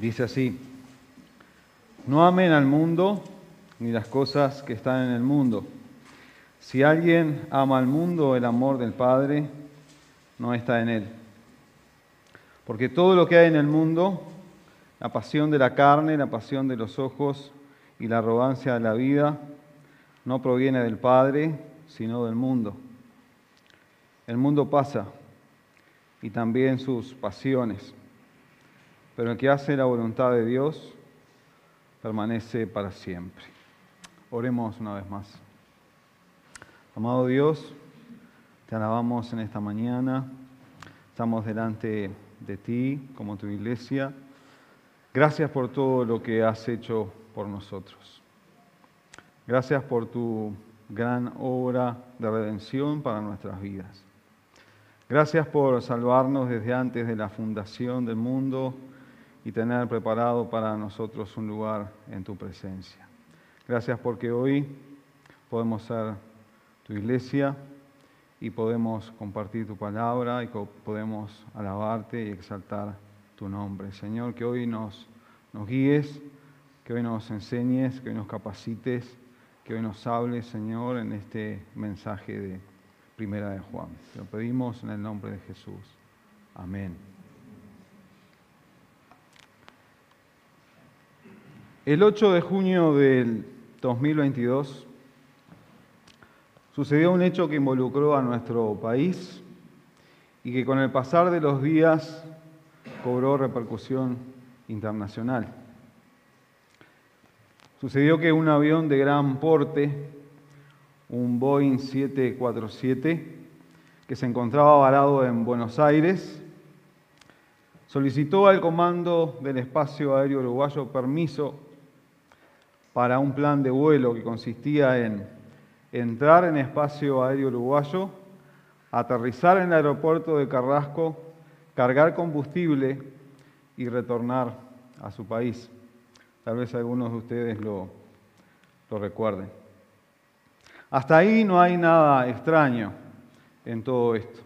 Dice así, no amen al mundo ni las cosas que están en el mundo. Si alguien ama al mundo, el amor del Padre no está en él. Porque todo lo que hay en el mundo, la pasión de la carne, la pasión de los ojos y la arrogancia de la vida, no proviene del Padre, sino del mundo. El mundo pasa y también sus pasiones, pero el que hace la voluntad de Dios permanece para siempre. Oremos una vez más. Amado Dios, te alabamos en esta mañana, estamos delante de ti como tu iglesia. Gracias por todo lo que has hecho por nosotros. Gracias por tu gran obra de redención para nuestras vidas. Gracias por salvarnos desde antes de la fundación del mundo y tener preparado para nosotros un lugar en tu presencia. Gracias porque hoy podemos ser tu iglesia y podemos compartir tu palabra y podemos alabarte y exaltar tu nombre. Señor, que hoy nos, guíes, que hoy nos enseñes, que hoy nos capacites, que hoy nos hables, Señor, en este mensaje de Primera de Juan. Te lo pedimos en el nombre de Jesús. Amén. El 8 de junio del 2022 sucedió un hecho que involucró a nuestro país y que con el pasar de los días cobró repercusión internacional. Sucedió que un avión de gran porte, un Boeing 747, que se encontraba varado en Buenos Aires, solicitó al Comando del Espacio Aéreo Uruguayo permiso para un plan de vuelo que consistía en entrar en espacio aéreo uruguayo, aterrizar en el aeropuerto de Carrasco, cargar combustible y retornar a su país. Tal vez algunos de ustedes lo, recuerden. Hasta ahí no hay nada extraño en todo esto.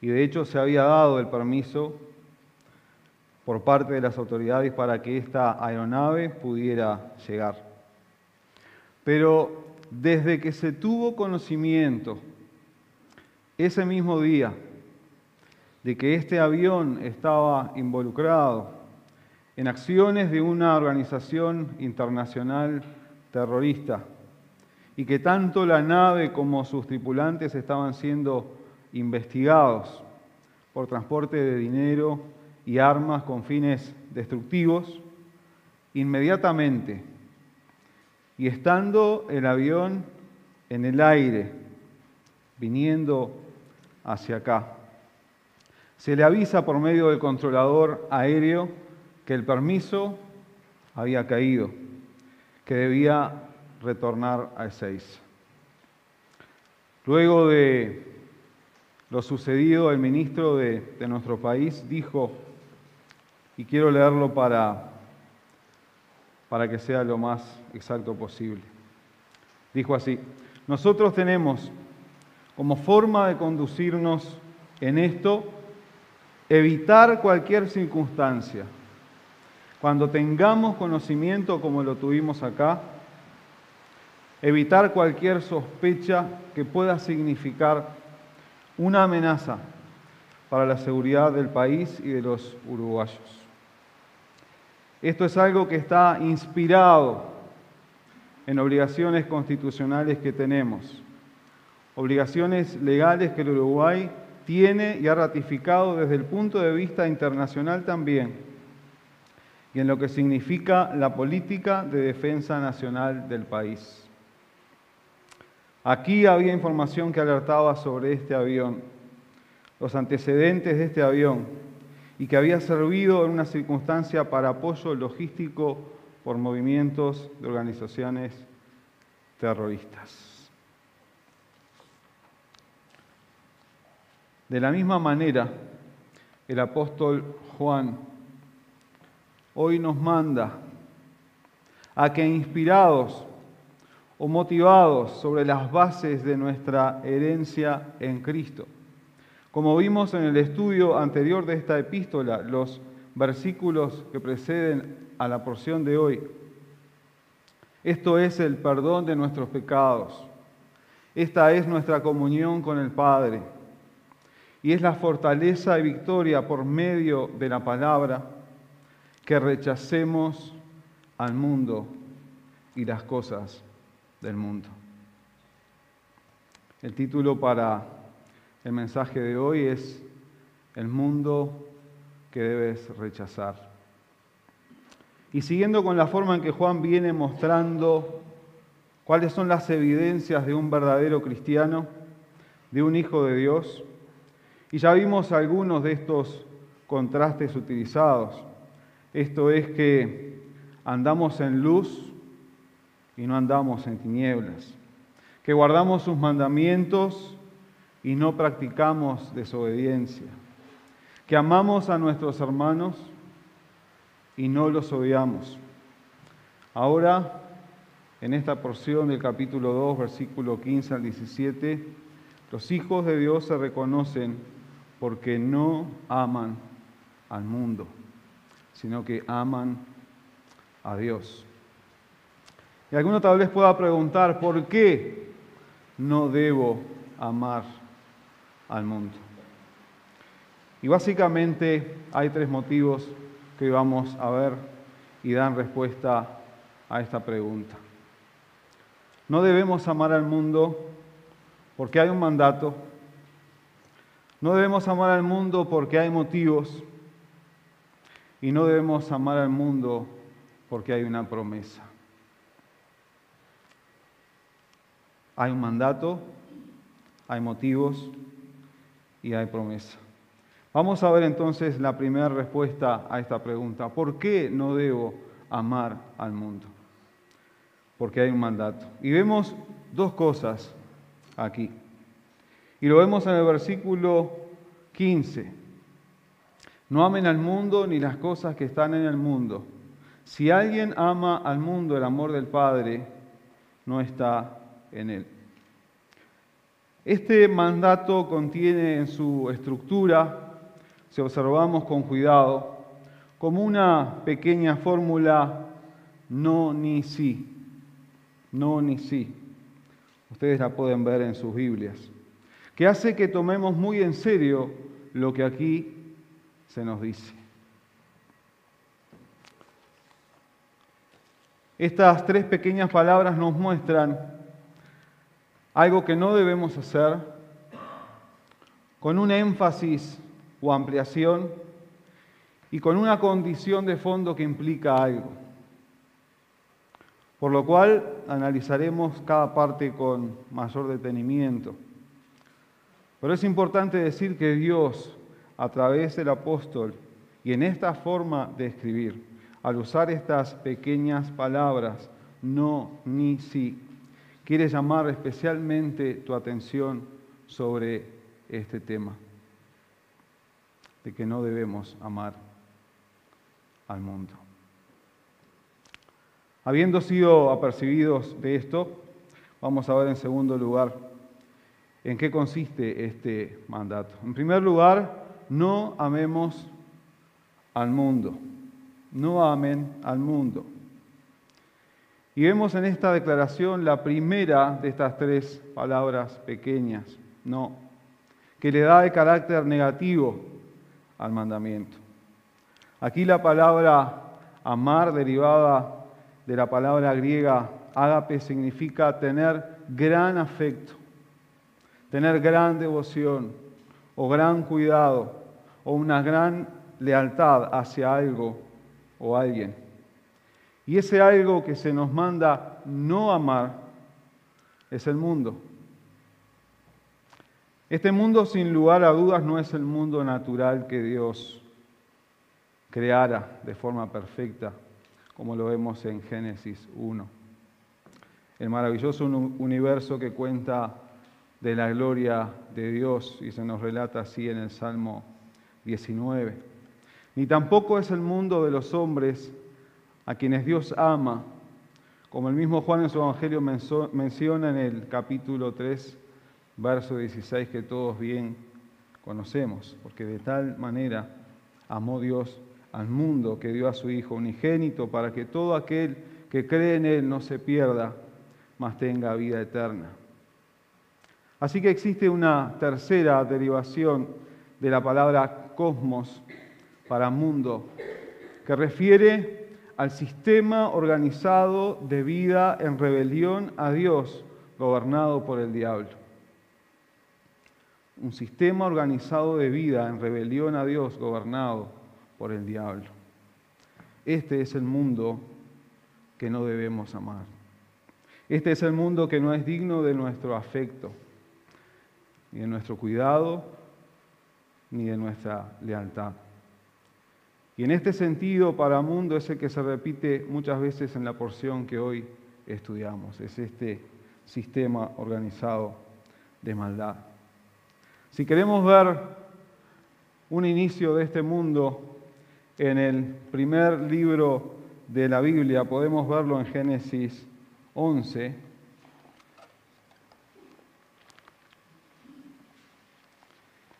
Y de hecho se había dado el permiso por parte de las autoridades para que esta aeronave pudiera llegar. Pero desde que se tuvo conocimiento ese mismo día de que este avión estaba involucrado en acciones de una organización internacional terrorista y que tanto la nave como sus tripulantes estaban siendo investigados por transporte de dinero y armas con fines destructivos, inmediatamente y estando el avión en el aire, viniendo hacia acá, se le avisa por medio del controlador aéreo que el permiso había caído, que debía retornar a Ezeiza. Luego de lo sucedido, el ministro de, de nuestro país dijo, y quiero leerlo para para que sea lo más exacto posible. Dijo así, nosotros tenemos como forma de conducirnos en esto evitar cualquier circunstancia. Cuando tengamos conocimiento como lo tuvimos acá, evitar cualquier sospecha que pueda significar una amenaza para la seguridad del país y de los uruguayos. Esto es algo que está inspirado en obligaciones constitucionales que tenemos, obligaciones legales que el Uruguay tiene y ha ratificado desde el punto de vista internacional también, y en lo que significa la política de defensa nacional del país. Aquí había información que alertaba sobre este avión, los antecedentes de este avión, y que había servido en una circunstancia para apoyo logístico por movimientos de organizaciones terroristas. De la misma manera, el apóstol Juan hoy nos manda a que inspirados o motivados sobre las bases de nuestra herencia en Cristo, como vimos en el estudio anterior de esta epístola, los versículos que preceden a la porción de hoy. Esto es el perdón de nuestros pecados. Esta es nuestra comunión con el Padre. Y es la fortaleza y victoria por medio de la palabra que rechacemos al mundo y las cosas del mundo. El título para el mensaje de hoy es El mundo que debes rechazar. Y siguiendo con la forma en que Juan viene mostrando cuáles son las evidencias de un verdadero cristiano, de un hijo de Dios, y ya vimos algunos de estos contrastes utilizados. Esto es que andamos en luz y no andamos en tinieblas, que guardamos sus mandamientos y no practicamos desobediencia que amamos a nuestros hermanos y no los odiamos. Ahora, en esta porción del capítulo 2, versículo 15 al 17, los hijos de Dios se reconocen porque no aman al mundo, sino que aman a Dios. Y alguno tal vez pueda preguntar, ¿por qué no debo amar al mundo? Y básicamente hay tres motivos que vamos a ver y dan respuesta a esta pregunta. No debemos amar al mundo porque hay un mandato. No debemos amar al mundo porque hay motivos. Y no debemos amar al mundo porque hay una promesa. Hay un mandato, hay motivos y hay promesa. Vamos a ver entonces la primera respuesta a esta pregunta. ¿Por qué no debo amar al mundo? Porque hay un mandato. Y vemos dos cosas aquí. Y lo vemos en el versículo 15. No amen al mundo ni las cosas que están en el mundo. Si alguien ama al mundo, el amor del Padre no está en él. Este mandato contiene en su estructura si observamos con cuidado, como una pequeña fórmula no ni sí, no ni sí. Ustedes la pueden ver en sus Biblias, que hace que tomemos muy en serio lo que aquí se nos dice. Estas tres pequeñas palabras nos muestran algo que no debemos hacer con un énfasis o ampliación y con una condición de fondo que implica algo. Por lo cual analizaremos cada parte con mayor detenimiento. Pero es importante decir que Dios, a través del apóstol y en esta forma de escribir, al usar estas pequeñas palabras, no ni sí, quiere llamar especialmente tu atención sobre este tema de que no debemos amar al mundo. Habiendo sido apercibidos de esto, vamos a ver en segundo lugar en qué consiste este mandato. En primer lugar, no amemos al mundo. No amen al mundo. Y vemos en esta declaración la primera de estas tres palabras pequeñas, no, que le da el carácter negativo al mandamiento. Aquí la palabra amar, derivada de la palabra griega ágape, significa tener gran afecto, tener gran devoción o gran cuidado o una gran lealtad hacia algo o alguien. Y ese algo que se nos manda no amar es el mundo. Este mundo sin lugar a dudas no es el mundo natural que Dios creara de forma perfecta, como lo vemos en Génesis 1. El maravilloso universo que cuenta de la gloria de Dios y se nos relata así en el Salmo 19. Ni tampoco es el mundo de los hombres a quienes Dios ama, como el mismo Juan en su Evangelio menciona en el capítulo 3 verso 16 que todos bien conocemos, porque de tal manera amó Dios al mundo que dio a su Hijo unigénito para que todo aquel que cree en Él no se pierda, mas tenga vida eterna. Así que existe una tercera derivación de la palabra cosmos para mundo, que refiere al sistema organizado de vida en rebelión a Dios, gobernado por el diablo. Un sistema organizado de vida en rebelión a Dios, gobernado por el diablo. Este es el mundo que no debemos amar. Este es el mundo que no es digno de nuestro afecto, ni de nuestro cuidado, ni de nuestra lealtad. Y en este sentido, para mundo es el que se repite muchas veces en la porción que hoy estudiamos, es este sistema organizado de maldad. Si queremos ver un inicio de este mundo en el primer libro de la Biblia, podemos verlo en Génesis 11.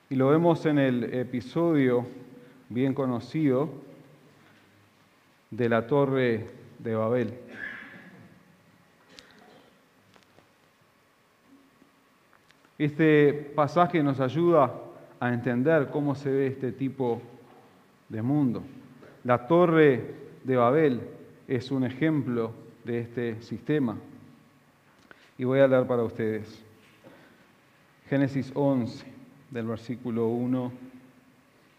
Y lo vemos en el episodio bien conocido de la Torre de Babel. Este pasaje nos ayuda a entender cómo se ve este tipo de mundo. La Torre de Babel es un ejemplo de este sistema. Y voy a leer para ustedes. Génesis 11, del versículo 1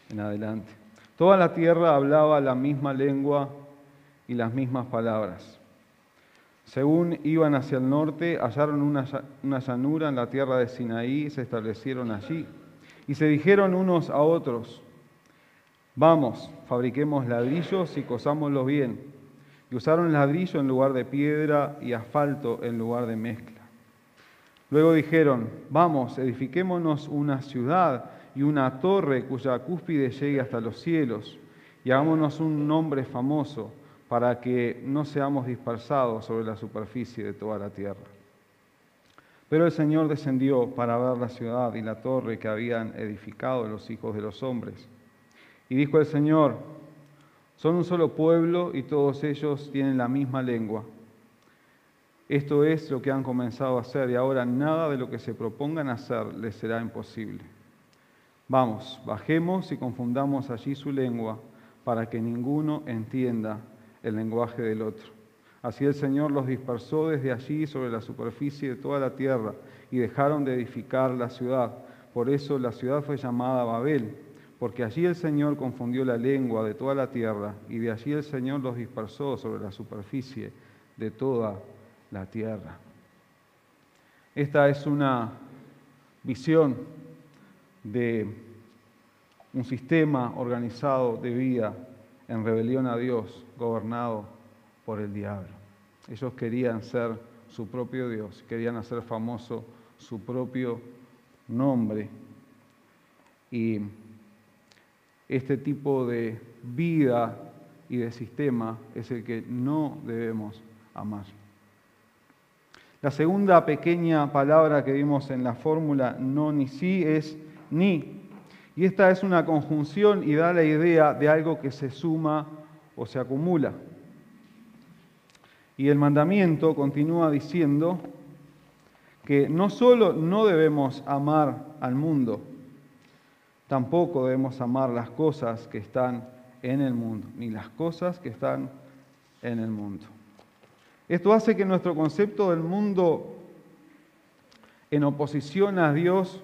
en adelante. Toda la tierra hablaba la misma lengua y las mismas palabras. Según iban hacia el norte, hallaron una, llanura en la tierra de Sinaí y se establecieron allí. Y se dijeron unos a otros, vamos, fabriquemos ladrillos y cosámoslos bien. Y usaron ladrillo en lugar de piedra y asfalto en lugar de mezcla. Luego dijeron, vamos, edifiquémonos una ciudad y una torre cuya cúspide llegue hasta los cielos, y hagámonos un nombre famoso para que no seamos dispersados sobre la superficie de toda la tierra. Pero el Señor descendió para ver la ciudad y la torre que habían edificado los hijos de los hombres. Y dijo el Señor, son un solo pueblo y todos ellos tienen la misma lengua. Esto es lo que han comenzado a hacer y ahora nada de lo que se propongan hacer les será imposible. Vamos, bajemos y confundamos allí su lengua para que ninguno entienda el lenguaje del otro. Así el Señor los dispersó desde allí sobre la superficie de toda la tierra y dejaron de edificar la ciudad. Por eso la ciudad fue llamada Babel, porque allí el Señor confundió la lengua de toda la tierra y de allí el Señor los dispersó sobre la superficie de toda la tierra. Esta es una visión de un sistema organizado de vida en rebelión a Dios, gobernado por el diablo. Ellos querían ser su propio Dios, querían hacer famoso su propio nombre. Y este tipo de vida y de sistema es el que no debemos amar. La segunda pequeña palabra que vimos en la fórmula no ni sí es ni. Y esta es una conjunción y da la idea de algo que se suma o se acumula. Y el mandamiento continúa diciendo que no solo no debemos amar al mundo, tampoco debemos amar las cosas que están en el mundo, ni las cosas que están en el mundo. Esto hace que nuestro concepto del mundo en oposición a Dios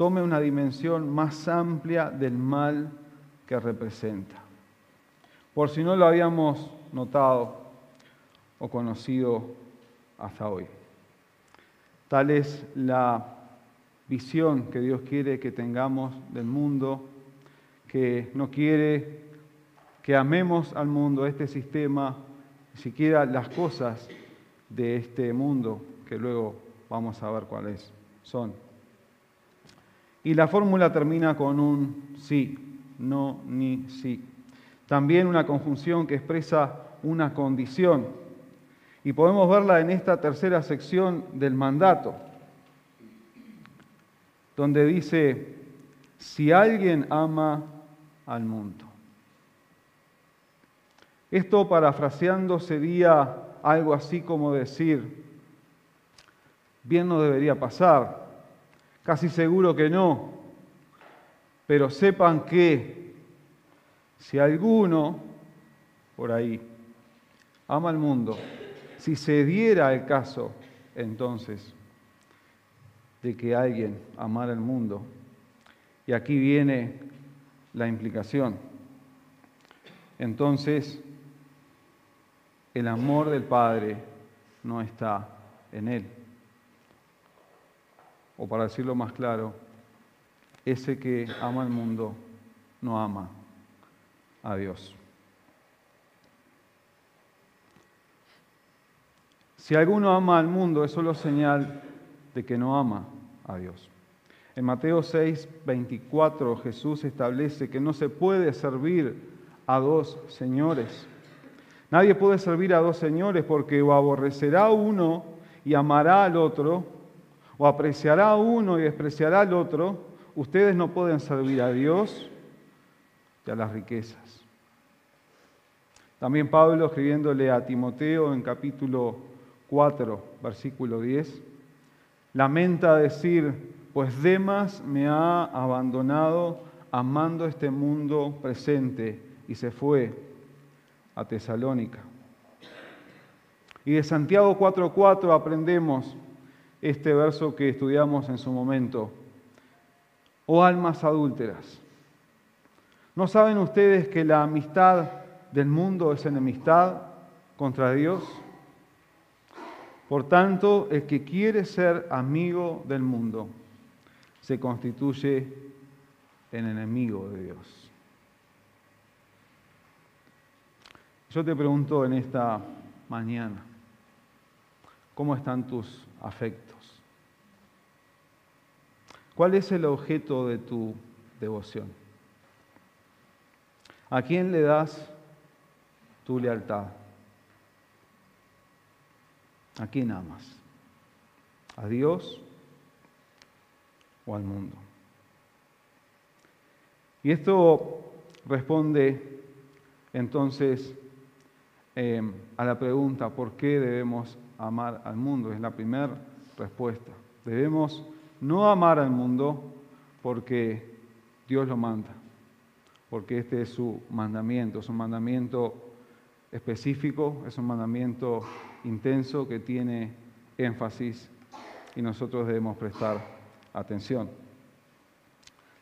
tome una dimensión más amplia del mal que representa. Por si no lo habíamos notado o conocido hasta hoy. Tal es la visión que Dios quiere que tengamos del mundo, que no quiere que amemos al mundo, este sistema, ni siquiera las cosas de este mundo, que luego vamos a ver cuáles son. Y la fórmula termina con un sí, no ni sí. También una conjunción que expresa una condición. Y podemos verla en esta tercera sección del mandato, donde dice, si alguien ama al mundo. Esto parafraseando sería algo así como decir, bien no debería pasar, casi seguro que no, pero sepan que si alguno por ahí ama al mundo, si se diera el caso entonces de que alguien amara el mundo, y aquí viene la implicación, entonces el amor del Padre no está en él. O para decirlo más claro, ese que ama al mundo no ama a Dios. Si alguno ama al mundo, es solo señal de que no ama a Dios. En Mateo 6, 24 Jesús establece que no se puede servir a dos señores. Nadie puede servir a dos señores porque o aborrecerá a uno y amará al otro, o apreciará a uno y despreciará al otro. Ustedes no pueden servir a Dios y a las riquezas. También Pablo escribiéndole a Timoteo en capítulo 4, versículo 10, lamenta decir, pues Demas me ha abandonado amando este mundo presente y se fue a Tesalónica. Y de Santiago 4.4 aprendemos este verso que estudiamos en su momento. Oh almas adúlteras, ¿no saben ustedes que la amistad del mundo es enemistad contra Dios? Por tanto, el que quiere ser amigo del mundo se constituye en enemigo de Dios. Yo te pregunto en esta mañana, ¿cómo están tus afectos? ¿Cuál es el objeto de tu devoción? ¿A quién le das tu lealtad? ¿A quién amas? ¿A Dios o al mundo? Y esto responde entonces Em, a la pregunta ¿por qué debemos amar al mundo? Es la primera respuesta. Debemos no amar al mundo porque Dios lo manda, porque este es su mandamiento, es un mandamiento específico, es un mandamiento intenso que tiene énfasis y nosotros debemos prestar atención.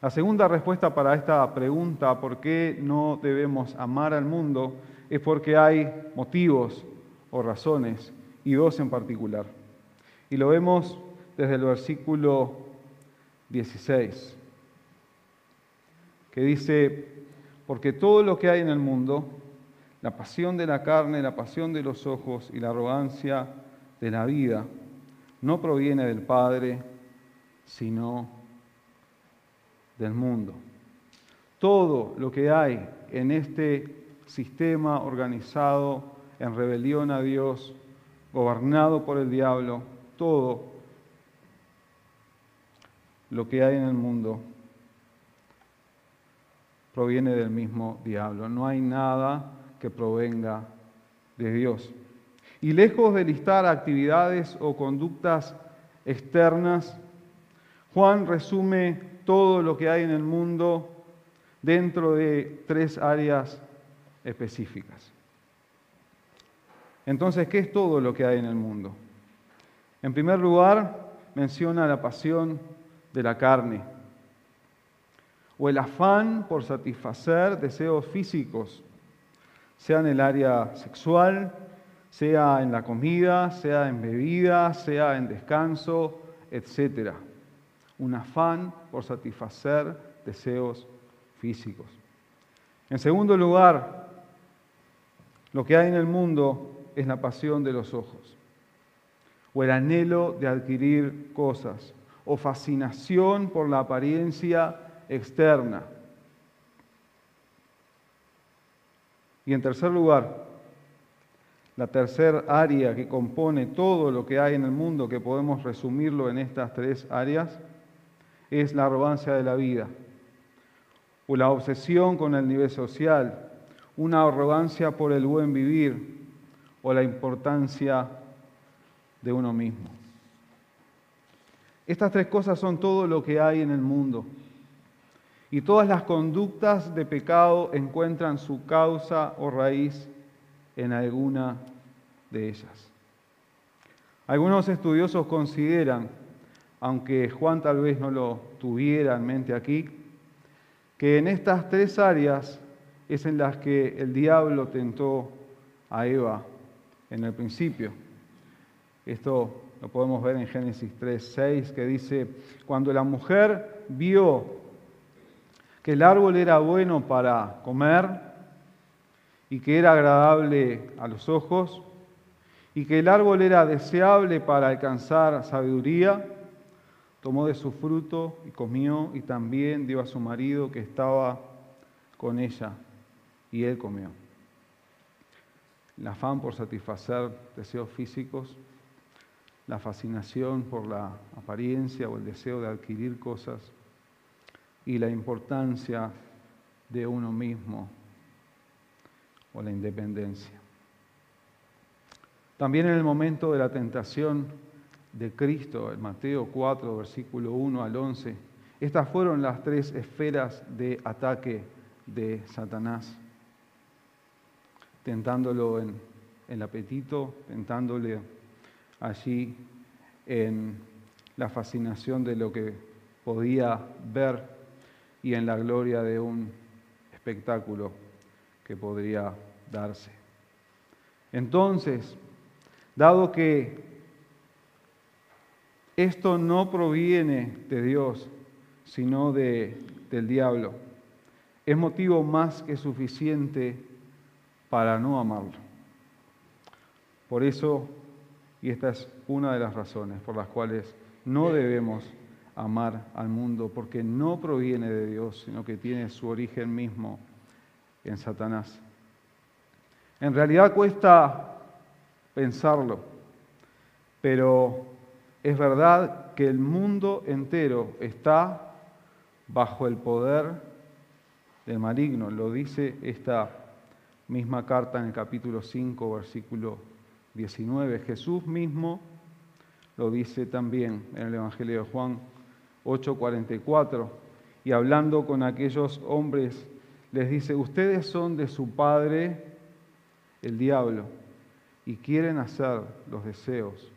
La segunda respuesta para esta pregunta, ¿por qué no debemos amar al mundo? es porque hay motivos o razones, y dos en particular. Y lo vemos desde el versículo 16, que dice, porque todo lo que hay en el mundo, la pasión de la carne, la pasión de los ojos y la arrogancia de la vida, no proviene del Padre, sino del mundo. Todo lo que hay en este sistema organizado en rebelión a Dios, gobernado por el diablo, todo lo que hay en el mundo proviene del mismo diablo. No hay nada que provenga de Dios. Y lejos de listar actividades o conductas externas, Juan resume todo lo que hay en el mundo dentro de tres áreas específicas. Entonces, ¿qué es todo lo que hay en el mundo? En primer lugar, menciona la pasión de la carne o el afán por satisfacer deseos físicos, sea en el área sexual, sea en la comida, sea en bebida, sea en descanso, etc. Un afán por satisfacer deseos físicos. En segundo lugar, lo que hay en el mundo es la pasión de los ojos, o el anhelo de adquirir cosas, o fascinación por la apariencia externa. Y en tercer lugar, la tercera área que compone todo lo que hay en el mundo, que podemos resumirlo en estas tres áreas, es la arrogancia de la vida, o la obsesión con el nivel social, una arrogancia por el buen vivir o la importancia de uno mismo. Estas tres cosas son todo lo que hay en el mundo. Y todas las conductas de pecado encuentran su causa o raíz en alguna de ellas. Algunos estudiosos consideran, aunque Juan tal vez no lo tuviera en mente aquí, que en estas tres áreas es en las que el diablo tentó a Eva en el principio. Esto lo podemos ver en Génesis 3, 6, que dice, cuando la mujer vio que el árbol era bueno para comer y que era agradable a los ojos y que el árbol era deseable para alcanzar sabiduría, tomó de su fruto y comió y también dio a su marido que estaba con ella y él comió. El afán por satisfacer deseos físicos la fascinación por la apariencia o el deseo de adquirir cosas y la importancia de uno mismo o la independencia. También en el momento de la tentación de Cristo, en Mateo 4, versículo 1 al 11, estas fueron las tres esferas de ataque de Satanás, tentándolo en el apetito, tentándole allí en la fascinación de lo que podía ver y en la gloria de un espectáculo que podría darse. Entonces, dado que esto no proviene de Dios, sino de, del diablo, es motivo más que suficiente para no amarlo. Por eso y esta es una de las razones por las cuales no debemos amar al mundo, porque no proviene de Dios, sino que tiene su origen mismo en Satanás. En realidad cuesta pensarlo, pero es verdad que el mundo entero está bajo el poder del maligno. Lo dice esta misma carta en el capítulo 5, versículo 19. Jesús mismo lo dice también en el Evangelio de Juan 8:44, y hablando con aquellos hombres, les dice, ustedes son de su padre, el diablo, y quieren hacer los deseos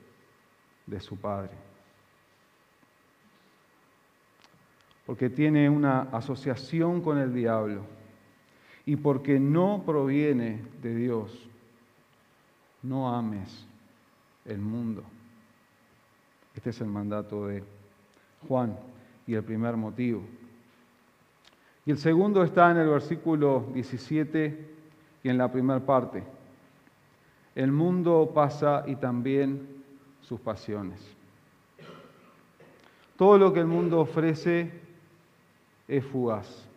de su padre. Porque tiene una asociación con el diablo y porque no proviene de Dios no ames el mundo. Este es el mandato de Juan y el primer motivo. Y el segundo está en el versículo 17 y en la primera parte. El mundo pasa y también sus pasiones. Todo lo que el mundo ofrece es fugaz,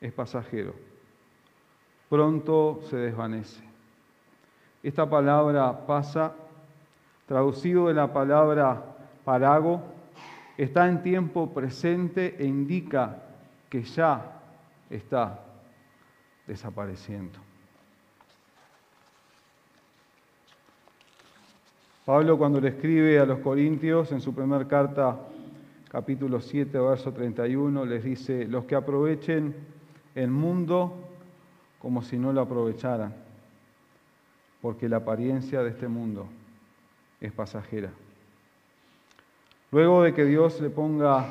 es pasajero. Pronto se desvanece. Esta palabra pasa, traducido de la palabra parago, está en tiempo presente e indica que ya está desapareciendo. Pablo cuando le escribe a los Corintios en su primera carta, capítulo 7, verso 31, les dice, los que aprovechen el mundo como si no lo aprovecharan porque la apariencia de este mundo es pasajera. Luego de que Dios le ponga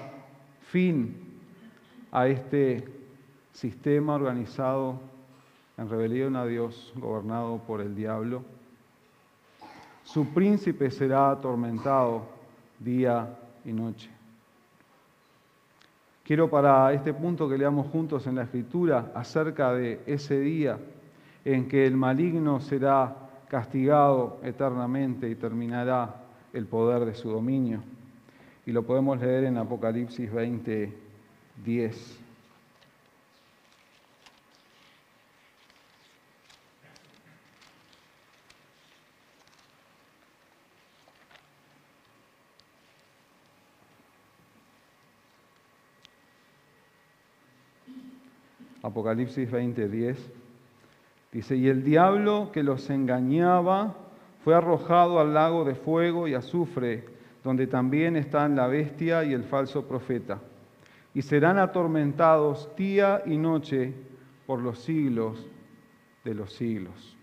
fin a este sistema organizado en rebelión a Dios, gobernado por el diablo, su príncipe será atormentado día y noche. Quiero para este punto que leamos juntos en la Escritura acerca de ese día en que el maligno será castigado eternamente y terminará el poder de su dominio. Y lo podemos leer en Apocalipsis 20, 10. Apocalipsis 20, 10. Dice, y el diablo que los engañaba fue arrojado al lago de fuego y azufre, donde también están la bestia y el falso profeta. Y serán atormentados día y noche por los siglos de los siglos.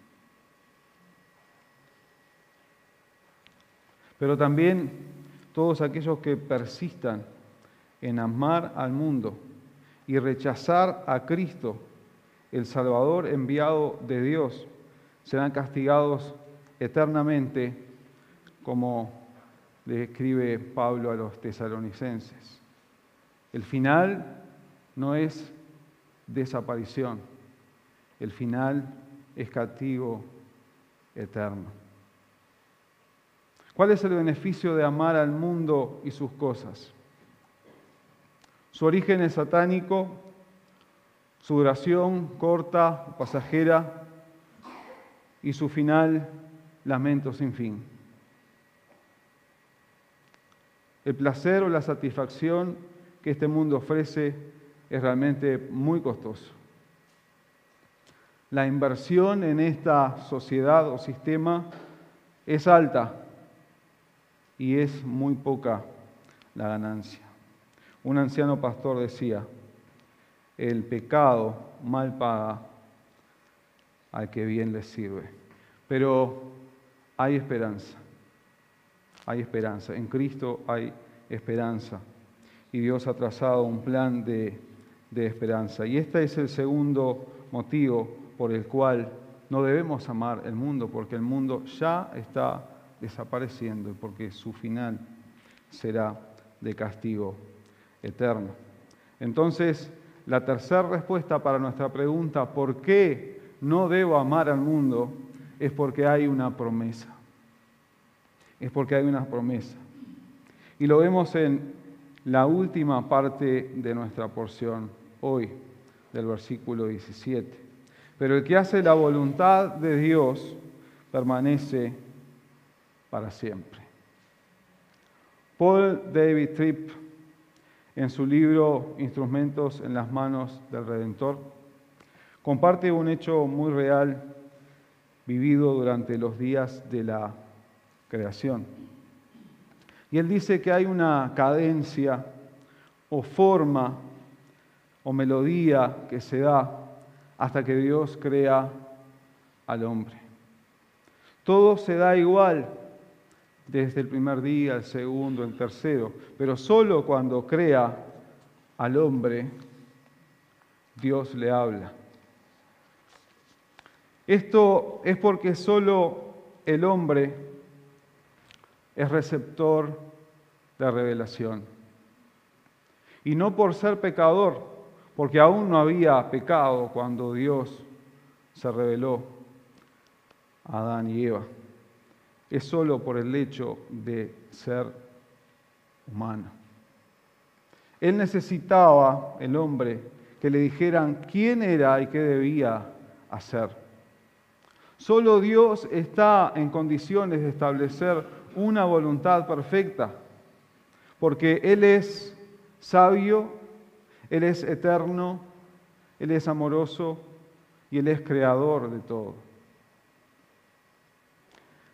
Pero también todos aquellos que persistan en amar al mundo y rechazar a Cristo, el Salvador enviado de Dios, serán castigados eternamente, como le escribe Pablo a los tesalonicenses. El final no es desaparición, el final es castigo eterno. ¿Cuál es el beneficio de amar al mundo y sus cosas? Su origen es satánico, su duración corta, pasajera y su final lamento sin fin. El placer o la satisfacción que este mundo ofrece es realmente muy costoso. La inversión en esta sociedad o sistema es alta y es muy poca la ganancia. Un anciano pastor decía, el pecado mal paga al que bien le sirve. Pero hay esperanza, hay esperanza. En Cristo hay esperanza. Y Dios ha trazado un plan de, esperanza. Y este es el segundo motivo por el cual no debemos amar el mundo, porque el mundo ya está desapareciendo y porque su final será de castigo eterno. Entonces, la tercera respuesta para nuestra pregunta, ¿por qué no debo amar al mundo? Es porque hay una promesa. Es porque hay una promesa. Y lo vemos en la última parte de nuestra porción hoy, del versículo 17. Pero el que hace la voluntad de Dios permanece para siempre. Paul David Tripp en su libro Instrumentos en las manos del Redentor, comparte un hecho muy real vivido durante los días de la creación. Y él dice que hay una cadencia o forma o melodía que se da hasta que Dios crea al hombre. Todo se da igual, desde el primer día, el segundo, el tercero, pero solo cuando crea al hombre, Dios le habla. Esto es porque solo el hombre es receptor de revelación. Y no por ser pecador, porque aún no había pecado cuando Dios se reveló a Adán y Eva es solo por el hecho de ser humano. Él necesitaba, el hombre, que le dijeran quién era y qué debía hacer. Solo Dios está en condiciones de establecer una voluntad perfecta, porque Él es sabio, Él es eterno, Él es amoroso y Él es creador de todo.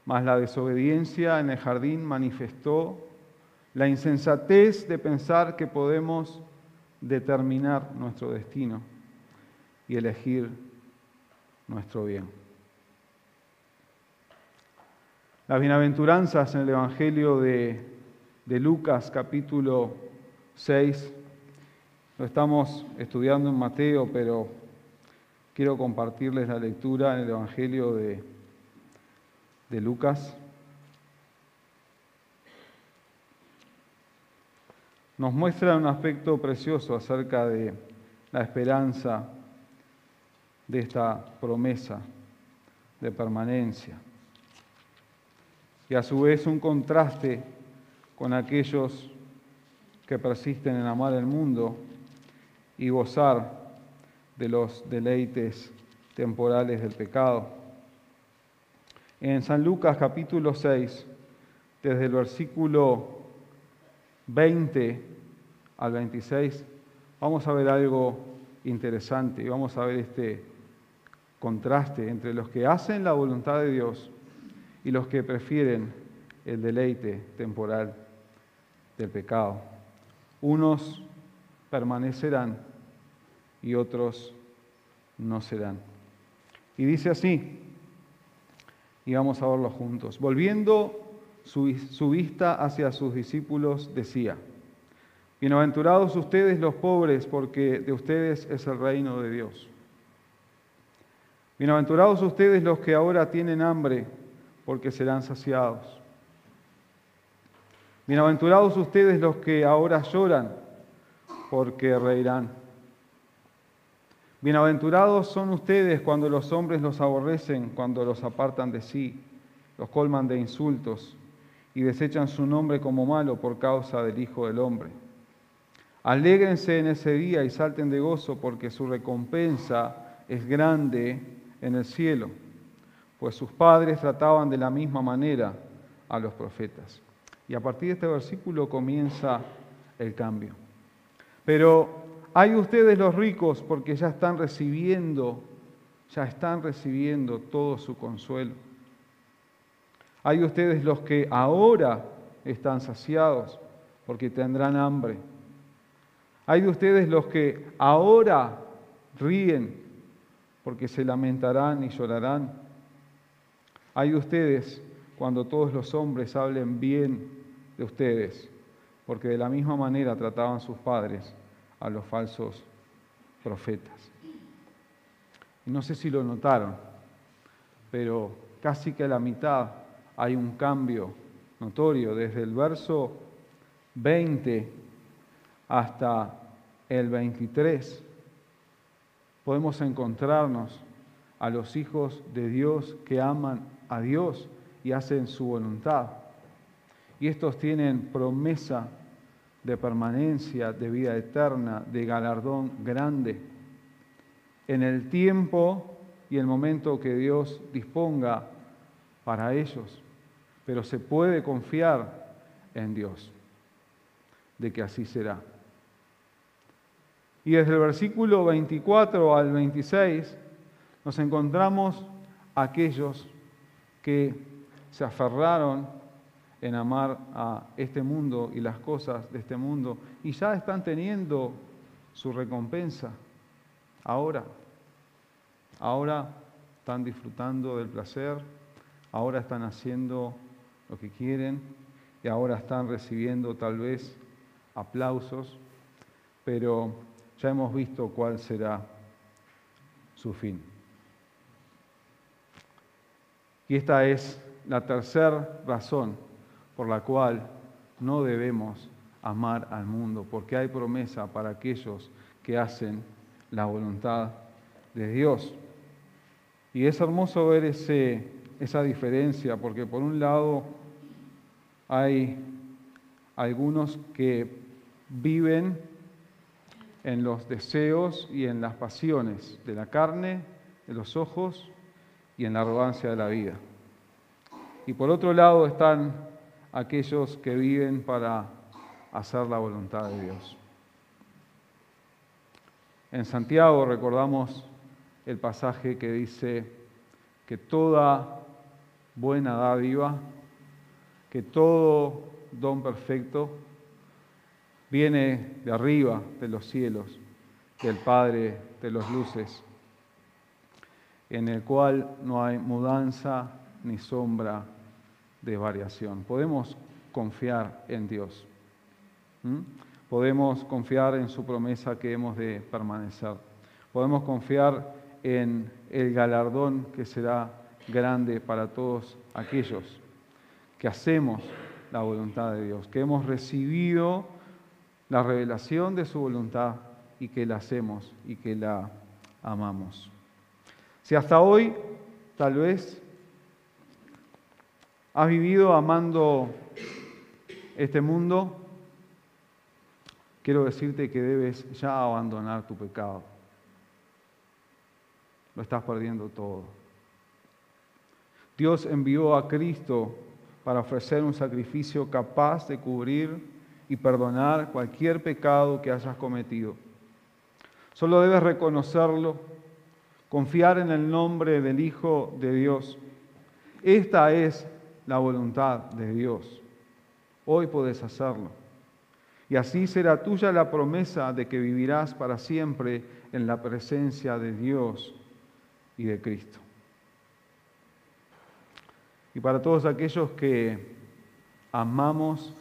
Mas la desobediencia en el jardín manifestó la insensatez de pensar que podemos determinar nuestro destino y elegir nuestro bien. Las bienaventuranzas en el Evangelio de, Lucas capítulo 6, lo estamos estudiando en Mateo, pero quiero compartirles la lectura en el Evangelio de de Lucas. Nos muestra un aspecto precioso acerca de la esperanza de esta promesa de permanencia. Y a su vez un contraste con aquellos que persisten en amar el mundo y gozar de los deleites temporales del pecado. En San Lucas capítulo 6, desde el versículo 20 al 26, vamos a ver algo interesante y vamos a ver este contraste entre los que hacen la voluntad de Dios y los que prefieren el deleite temporal del pecado. Unos permanecerán y otros no serán. Y dice así, y vamos a verlo juntos, volviendo su, su vista hacia sus discípulos, decía, Bienaventurados ustedes los pobres, porque de ustedes es el reino de Dios. Bienaventurados ustedes los que ahora tienen hambre, porque serán saciados. Bienaventurados ustedes los que ahora lloran, porque reirán. Bienaventurados son ustedes cuando los hombres los aborrecen, cuando los apartan de sí, los colman de insultos y desechan su nombre como malo por causa del Hijo del Hombre. Alégrense en ese día y salten de gozo, porque su recompensa es grande en el cielo, pues sus padres trataban de la misma manera a los profetas. Y a partir de este versículo comienza el cambio. Pero hay ustedes los ricos porque ya están recibiendo, ya están recibiendo todo su consuelo. Hay ustedes los que ahora están saciados porque tendrán hambre. Hay de ustedes los que ahora ríen porque se lamentarán y llorarán. Hay de ustedes cuando todos los hombres hablen bien de ustedes, porque de la misma manera trataban sus padres a los falsos profetas. no sé si lo notaron, pero casi que a la mitad hay un cambio notorio desde el verso 20 hasta el 23, podemos encontrarnos a los hijos de Dios que aman a Dios y hacen su voluntad. Y estos tienen promesa de permanencia, de vida eterna, de galardón grande. En el tiempo y el momento que Dios disponga para ellos. Pero se puede confiar en Dios de que así será. Y desde el versículo 24 al 26 nos encontramos aquellos que se aferraron en amar a este mundo y las cosas de este mundo y ya están teniendo su recompensa ahora. Ahora están disfrutando del placer, ahora están haciendo lo que quieren y ahora están recibiendo tal vez aplausos, pero ya hemos visto cuál será su fin. Y esta es la tercera razón por la cual no debemos amar al mundo, porque hay promesa para aquellos que hacen la voluntad de Dios. Y es hermoso ver esa diferencia, porque por un lado hay algunos que viven en los deseos y en las pasiones de la carne, de los ojos y en la arrogancia de la vida. Y por otro lado están aquellos que viven para hacer la voluntad de Dios. En Santiago recordamos el pasaje que dice que toda buena dádiva, que todo don perfecto viene de arriba, de los cielos, del Padre de los luces, en el cual no hay mudanza ni sombra de variación. Podemos confiar en Dios. Podemos confiar en su promesa que hemos de permanecer. Podemos confiar en el galardón que será grande para todos aquellos que hacemos la voluntad de Dios, que hemos recibido la revelación de su voluntad y que la hacemos y que la amamos. Si hasta hoy tal vez has vivido amando este mundo, quiero decirte que debes ya abandonar tu pecado. Lo estás perdiendo todo. Dios envió a Cristo para ofrecer un sacrificio capaz de cubrir y perdonar cualquier pecado que hayas cometido. Solo debes reconocerlo, confiar en el nombre del Hijo de Dios. Esta es la voluntad de Dios. Hoy puedes hacerlo. Y así será tuya la promesa de que vivirás para siempre en la presencia de Dios y de Cristo. Y para todos aquellos que amamos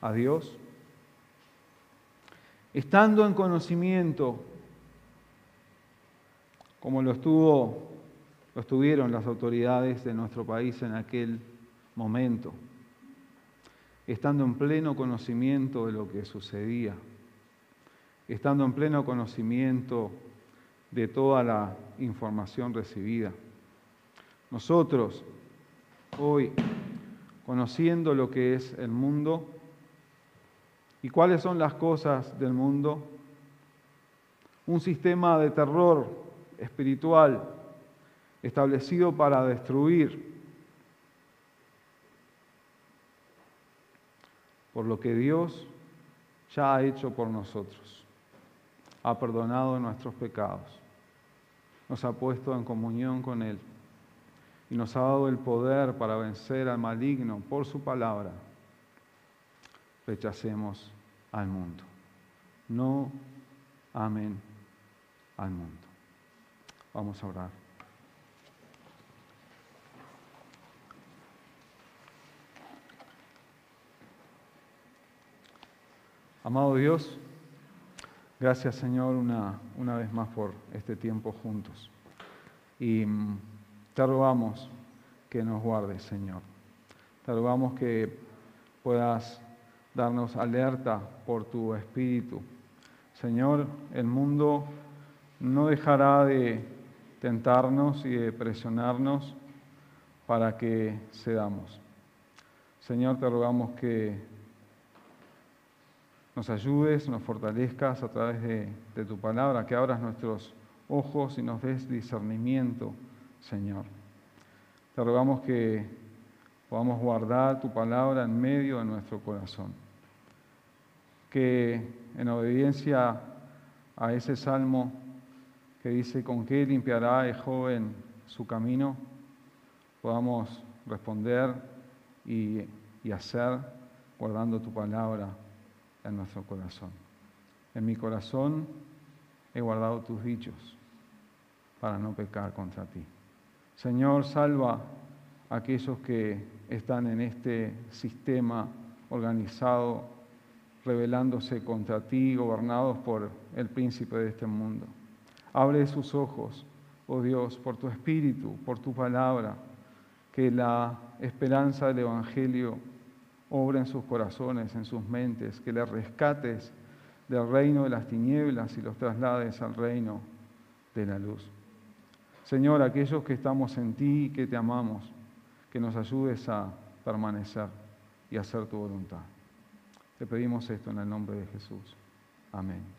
a Dios, estando en conocimiento, como lo, estuvo, lo estuvieron las autoridades de nuestro país en aquel momento, estando en pleno conocimiento de lo que sucedía, estando en pleno conocimiento de toda la información recibida. Nosotros, hoy, conociendo lo que es el mundo y cuáles son las cosas del mundo, un sistema de terror espiritual establecido para destruir por lo que Dios ya ha hecho por nosotros. Ha perdonado nuestros pecados, nos ha puesto en comunión con Él y nos ha dado el poder para vencer al maligno por su palabra. Rechacemos al mundo. No amén al mundo. Vamos a orar. Amado Dios, gracias Señor una, una vez más por este tiempo juntos. Y mm, te rogamos que nos guardes, Señor. Te rogamos que puedas darnos alerta por tu espíritu. Señor, el mundo no dejará de tentarnos y de presionarnos para que cedamos. Señor, te rogamos que nos ayudes, nos fortalezcas a través de, tu palabra, que abras nuestros ojos y nos des discernimiento, Señor. Te rogamos que podamos guardar tu palabra en medio de nuestro corazón. Que en obediencia a ese salmo que dice, ¿con qué limpiará el joven su camino? Podamos responder y, hacer guardando tu palabra en nuestro corazón. En mi corazón he guardado tus dichos para no pecar contra ti. Señor, salva a aquellos que están en este sistema organizado, rebelándose contra ti, gobernados por el príncipe de este mundo. Abre sus ojos, oh Dios, por tu espíritu, por tu palabra, que la esperanza del Evangelio obra en sus corazones, en sus mentes, que les rescates del reino de las tinieblas y los traslades al reino de la luz. Señor, aquellos que estamos en ti y que te amamos, que nos ayudes a permanecer y hacer tu voluntad. Te pedimos esto en el nombre de Jesús. Amén.